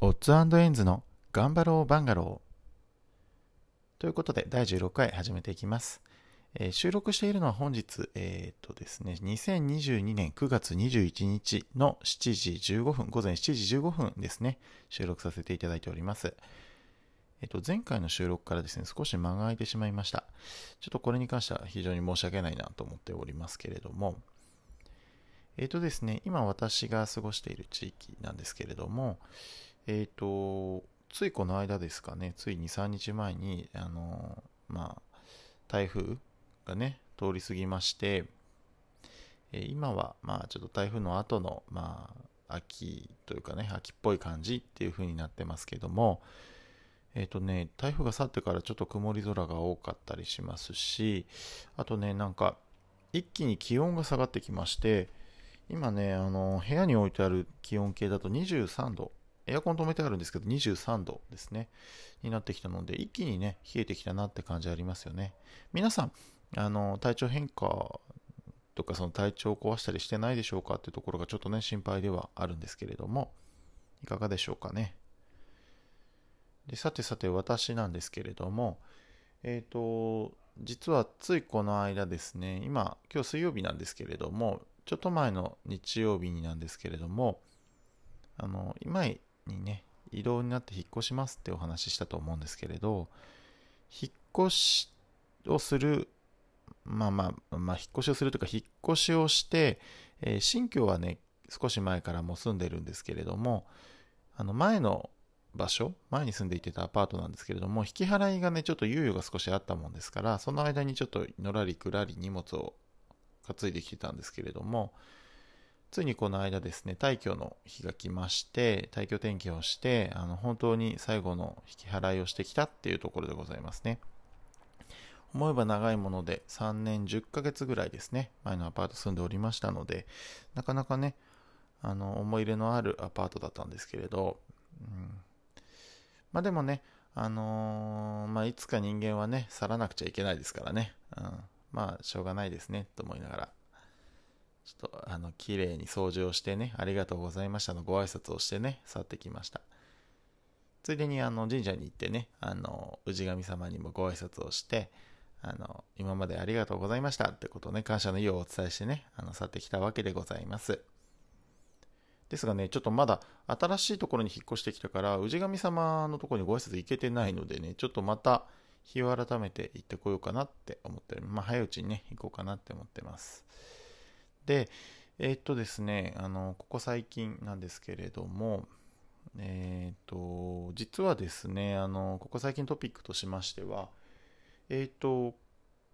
オッズエンズの頑張ろうバンガロー。ということで、第16回始めていきます。えー、収録しているのは本日、えっ、とですね、2022年9月21日の7時15分、午前7時15分ですね、収録させていただいております。えっ、と、前回の収録からですね、少し間が空いてしまいました。ちょっとこれに関しては非常に申し訳ないなと思っておりますけれども、えっ、とですね、今私が過ごしている地域なんですけれども、えっ、ー、と、ついこの間ですかね、つい2、3日前に、あの、まあ、台風がね、通り過ぎまして、えー、今は、まあ、ちょっと台風の後の、まあ、秋というかね、秋っぽい感じっていう風になってますけども、えっ、ー、とね、台風が去ってからちょっと曇り空が多かったりしますし、あとね、なんか、一気に気温が下がってきまして、今ね、あの、部屋に置いてある気温計だと23度エアコン止めてあるんですけど、23度ですね、になってきたので、一気にね、冷えてきたなって感じありますよね。皆さん、あの、体調変化とか、その体調を壊したりしてないでしょうかっていうところがちょっとね、心配ではあるんですけれども、いかがでしょうかね。でさてさて、私なんですけれども、えっ、ー、と、実はついこの間ですね、今、今日水曜日なんですけれども、ちょっと前の日曜日になんですけれども、あの、今にね、移動になって引っ越しますってお話ししたと思うんですけれど、引っ越しをする、まあまあ、まあ、引っ越しをするというか、引っ越しをして、えー、新居はね、少し前からもう住んでるんですけれども、あの前の場所、前に住んでいてたアパートなんですけれども、引き払いがね、ちょっと猶予が少しあったもんですから、その間にちょっとのらりくらり荷物を担いできてたんですけれども、ついにこの間ですね、退去の日が来まして、退去転記をして、あの本当に最後の引き払いをしてきたっていうところでございますね。思えば長いもので3年10ヶ月ぐらいですね、前のアパート住んでおりましたので、なかなかね、あの思い入れのあるアパートだったんですけれど、うん、まあでもね、あのー、まあいつか人間はね、去らなくちゃいけないですからね、うん、まあしょうがないですね、と思いながら。ちょっと、あの、綺麗に掃除をしてね、ありがとうございましたのご挨拶をしてね、去ってきました。ついでに、あの、神社に行ってね、あの、氏神様にもご挨拶をして、あの、今までありがとうございましたってことをね、感謝の意をお伝えしてね、あの、去ってきたわけでございます。ですがね、ちょっとまだ新しいところに引っ越してきたから、氏神様のところにご挨拶行けてないのでね、ちょっとまた日を改めて行ってこようかなって思ってる。まあ、早いうちにね、行こうかなって思ってます。で、えー、っとですね、あの、ここ最近なんですけれども、えー、っと、実はですね、あの、ここ最近トピックとしましては、えー、っと、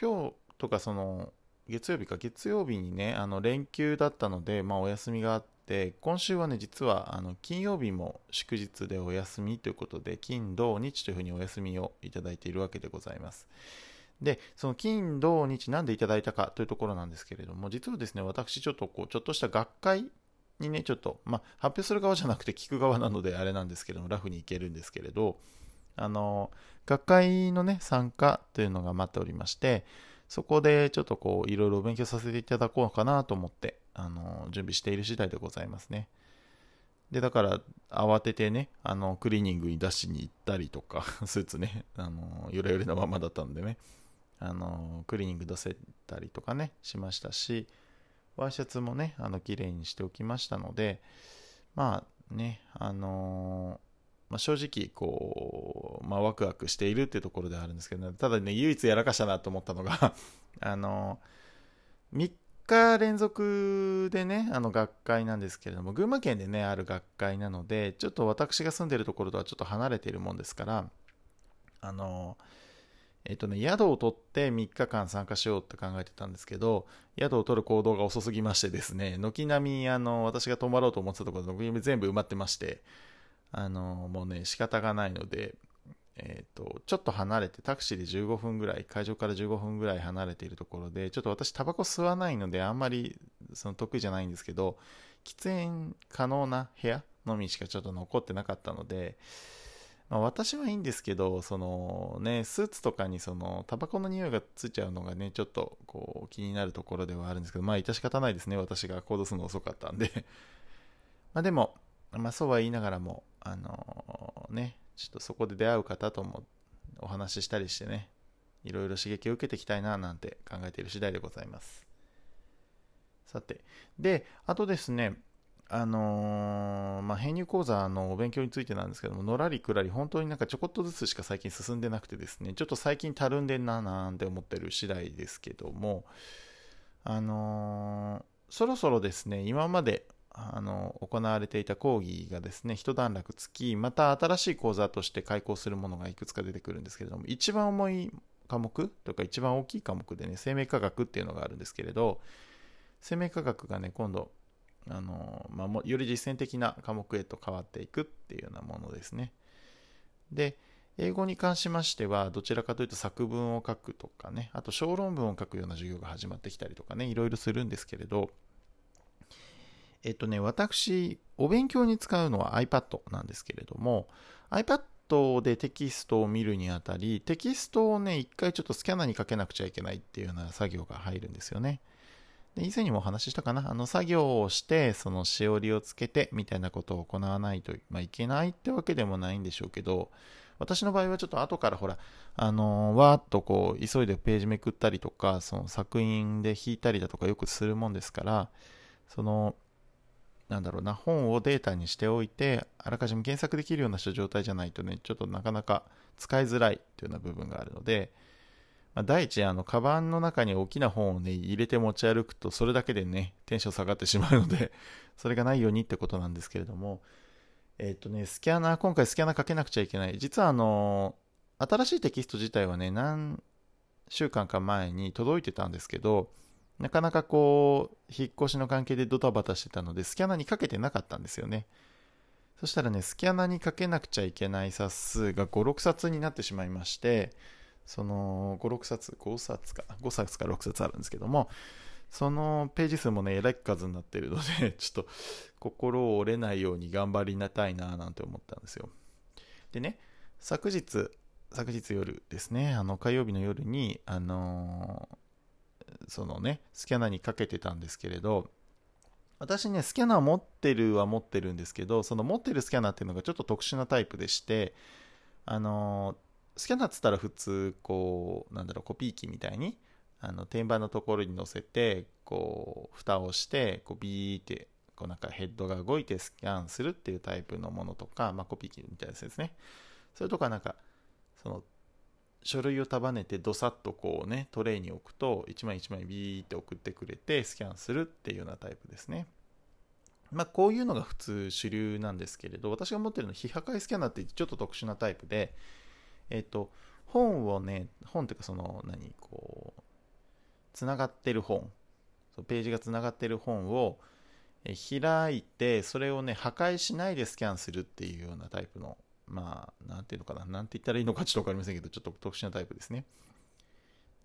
今日とかその、月曜日か、月曜日にね、あの、連休だったので、まあ、お休みがあって、今週はね、実は、あの、金曜日も祝日でお休みということで、金、土、日というふうにお休みをいただいているわけでございます。で、その金、土、日、なんでいただいたかというところなんですけれども、実はですね、私、ちょっとこう、ちょっとした学会にね、ちょっと、まあ、発表する側じゃなくて聞く側なのであれなんですけども、ラフに行けるんですけれど、あの、学会のね、参加というのが待っておりまして、そこでちょっとこう、いろいろ勉強させていただこうかなと思って、あの、準備している次第でございますね。で、だから、慌ててね、あの、クリーニングに出しに行ったりとか、スーツね、あの、よれよれなままだったんでね、あのクリーニング出せたりとかねしましたしワイシャツもねあの綺麗にしておきましたのでまあねあのまあ、正直こう、まあ、ワクワクしているっていうところではあるんですけど、ね、ただね唯一やらかしたなと思ったのが あの3日連続でねあの学会なんですけれども群馬県でねある学会なのでちょっと私が住んでるところとはちょっと離れているもんですからあのえっとね、宿を取って3日間参加しようって考えてたんですけど、宿を取る行動が遅すぎましてですね、軒並み、あの、私が泊まろうと思ってたところで、軒並み全部埋まってまして、あの、もうね、仕方がないので、えっ、と、ちょっと離れて、タクシーで15分ぐらい、会場から15分ぐらい離れているところで、ちょっと私、タバコ吸わないので、あんまり、その得意じゃないんですけど、喫煙可能な部屋のみしかちょっと残ってなかったので、まあ、私はいいんですけど、そのね、スーツとかにそのタバコの匂いがついちゃうのがね、ちょっとこう気になるところではあるんですけど、まあ致し方ないですね、私が行動するの遅かったんで まあでも、まあそうは言いながらも、あのー、ね、ちょっとそこで出会う方ともお話ししたりしてね、いろいろ刺激を受けていきたいななんて考えている次第でございます。さて、で、あとですね、あのー、まあ、編入講座のお勉強についてなんですけども、のらりくらり、本当になんかちょこっとずつしか最近進んでなくてですね、ちょっと最近たるんでんななんて思ってる次第ですけども、あのー、そろそろですね、今まであの行われていた講義がですね、一段落つき、また新しい講座として開講するものがいくつか出てくるんですけれども、一番重い科目とか一番大きい科目でね、生命科学っていうのがあるんですけれど、生命科学がね、今度、あのまあ、より実践的な科目へと変わっていくっていうようなものですね。で、英語に関しましては、どちらかというと作文を書くとかね、あと小論文を書くような授業が始まってきたりとかね、いろいろするんですけれど、えっとね、私、お勉強に使うのは iPad なんですけれども、iPad でテキストを見るにあたり、テキストをね、一回ちょっとスキャナーにかけなくちゃいけないっていうような作業が入るんですよね。で以前にもお話ししたかな。あの作業をしてそのしおりをつけてみたいなことを行わないと、まあ、いけないってわけでもないんでしょうけど私の場合はちょっと後からほらあのわーっとこう急いでページめくったりとかその作品で引いたりだとかよくするもんですからそのなんだろうな本をデータにしておいてあらかじめ検索できるような状態じゃないとねちょっとなかなか使いづらいというような部分があるのでまあ、第一、あの、カバンの中に大きな本をね、入れて持ち歩くと、それだけでね、テンション下がってしまうので、それがないようにってことなんですけれども、えっ、とね、スキャナー、今回スキャナーかけなくちゃいけない。実はあの、新しいテキスト自体はね、何週間か前に届いてたんですけど、なかなかこう、引っ越しの関係でドタバタしてたので、スキャナーにかけてなかったんですよね。そしたらね、スキャナーにかけなくちゃいけない冊数が5、6冊になってしまいまして、その5、6冊、5冊か、5冊か6冊あるんですけども、そのページ数もね、えらい数になってるので、ちょっと心折れないように頑張りなたいななんて思ったんですよ。でね、昨日、昨日夜ですね、あの火曜日の夜に、あのー、そのね、スキャナーにかけてたんですけれど、私ね、スキャナー持ってるは持ってるんですけど、その持ってるスキャナーっていうのがちょっと特殊なタイプでして、あのースキャナーっつったら普通こうなんだろうコピー機みたいにあの天板のところに載せてこう蓋をしてこうビーってこうなんかヘッドが動いてスキャンするっていうタイプのものとか、まあ、コピー機みたいなやつですね。それとかなんかその書類を束ねてどさっとこうねトレイに置くと1枚1枚ビーって送ってくれてスキャンするっていうようなタイプですね。まあこういうのが普通主流なんですけれど私が持ってるのは非破壊スキャナーってちょっと特殊なタイプでえっ、と、本をね、本っていうかその、何、こう、つながってる本、そページがつながってる本をえ開いて、それをね、破壊しないでスキャンするっていうようなタイプの、まあ、なんていうのかな、なんて言ったらいいのかちょっとわかりませんけど、ちょっと特殊なタイプですね。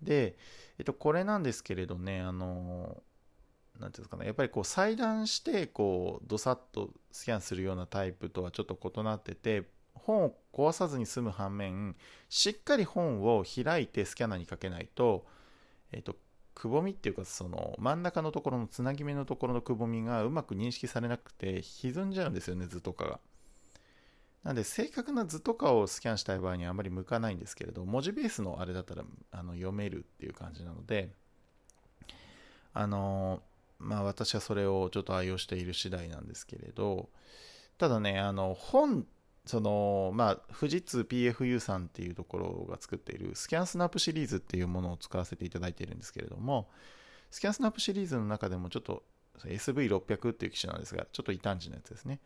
で、えっと、これなんですけれどね、あの、なんていうんですかね、やっぱりこう裁断して、こう、どさっとスキャンするようなタイプとはちょっと異なってて、本を壊さずに済む反面しっかり本を開いてスキャナーにかけないと,、えーと、くぼみっていうかその真ん中のところのつなぎ目のところのくぼみがうまく認識されなくて歪んじゃうんですよね図とかが。なんで正確な図とかをスキャンしたい場合にはあまり向かないんですけれど文字ベースのあれだったらあの読めるっていう感じなのであのまあ私はそれをちょっと愛用している次第なんですけれどただねあの本そのまあ、富士通 PFU さんっていうところが作っているスキャンスナップシリーズっていうものを使わせていただいているんですけれども、スキャンスナップシリーズの中でもちょっと SV600 っていう機種なんですが、ちょっと異端児のやつですね。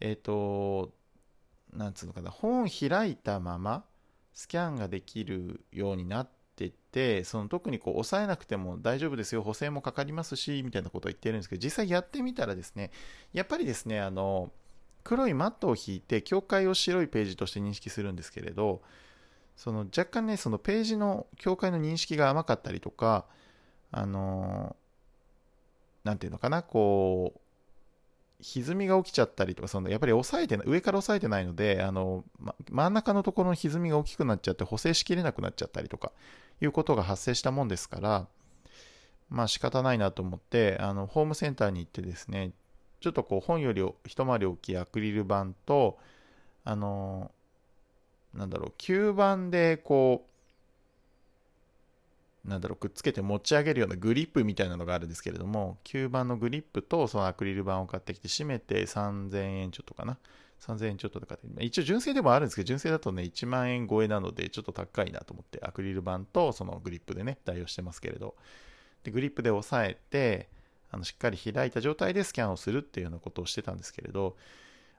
えっ、と、なんつうのかな、本開いたままスキャンができるようになってて、その特にこう押さえなくても大丈夫ですよ、補正もかかりますし、みたいなことを言ってるんですけど、実際やってみたらですね、やっぱりですね、あの、黒いマットを引いて境界を白いページとして認識するんですけれどその若干ねそのページの境界の認識が甘かったりとかあの何て言うのかなこう歪みが起きちゃったりとかそのやっぱり押さえて上から押さえてないのであの、ま、真ん中のところの歪みが大きくなっちゃって補正しきれなくなっちゃったりとかいうことが発生したもんですからまあ仕方ないなと思ってあのホームセンターに行ってですねちょっとこう本より一回り大きいアクリル板と、あのー、なんだろう、吸盤でこう、なんだろう、くっつけて持ち上げるようなグリップみたいなのがあるんですけれども、吸盤のグリップとそのアクリル板を買ってきて締めて3000円ちょっとかな。3000円ちょっととかで、一応純正でもあるんですけど、純正だとね、1万円超えなので、ちょっと高いなと思って、アクリル板とそのグリップでね、代用してますけれど、でグリップで押さえて、あのしっかり開いた状態でスキャンをするっていうようなことをしてたんですけれど、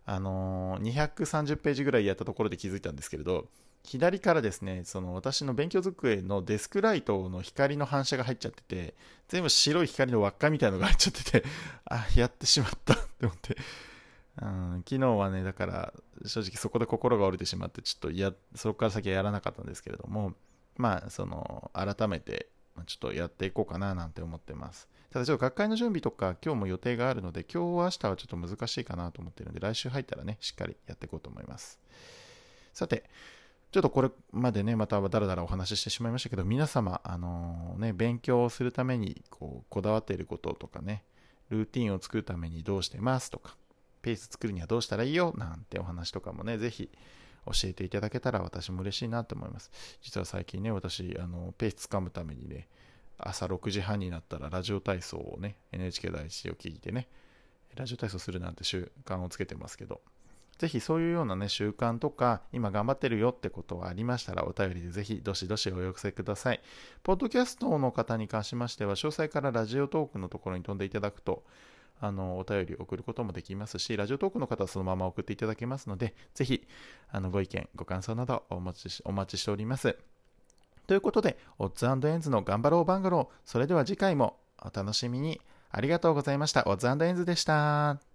あのー、230ページぐらいやったところで気づいたんですけれど、左からですね、その私の勉強机のデスクライトの光の反射が入っちゃってて、全部白い光の輪っかみたいなのが入っちゃってて、あ、やってしまったって思って、うん、昨日はね、だから正直そこで心が折れてしまって、ちょっとや、そこから先はやらなかったんですけれども、まあ、その、改めて、ちょっとやっていこうかななんて思ってます。ただちょっと学会の準備とか今日も予定があるので、今日明日はちょっと難しいかなと思ってるので、来週入ったらね、しっかりやっていこうと思います。さて、ちょっとこれまでね、まただらだらお話ししてしまいましたけど、皆様、あの、ね、勉強をするためにこうこだわっていることとかね、ルーティンを作るためにどうしてますとか、ペース作るにはどうしたらいいよなんてお話とかもね、ぜひ教えていただけたら私も嬉しいなと思います。実は最近ね、私、あのペースつかむためにね、朝6時半になったらラジオ体操をね、NHK 第一を聞いてね、ラジオ体操するなんて習慣をつけてますけど、ぜひそういうようなね、習慣とか、今頑張ってるよってことがありましたら、お便りでぜひ、どしどしお寄せください。ポッドキャストの方に関しましては、詳細からラジオトークのところに飛んでいただくと、あの、お便り送ることもできますし、ラジオトークの方はそのまま送っていただけますので、ぜひ、あの、ご意見、ご感想などお待ちお待ちしております。ということで、オッズエンズの頑張ろうバンガロー、それでは次回もお楽しみに。ありがとうございました。オッズエンズでした。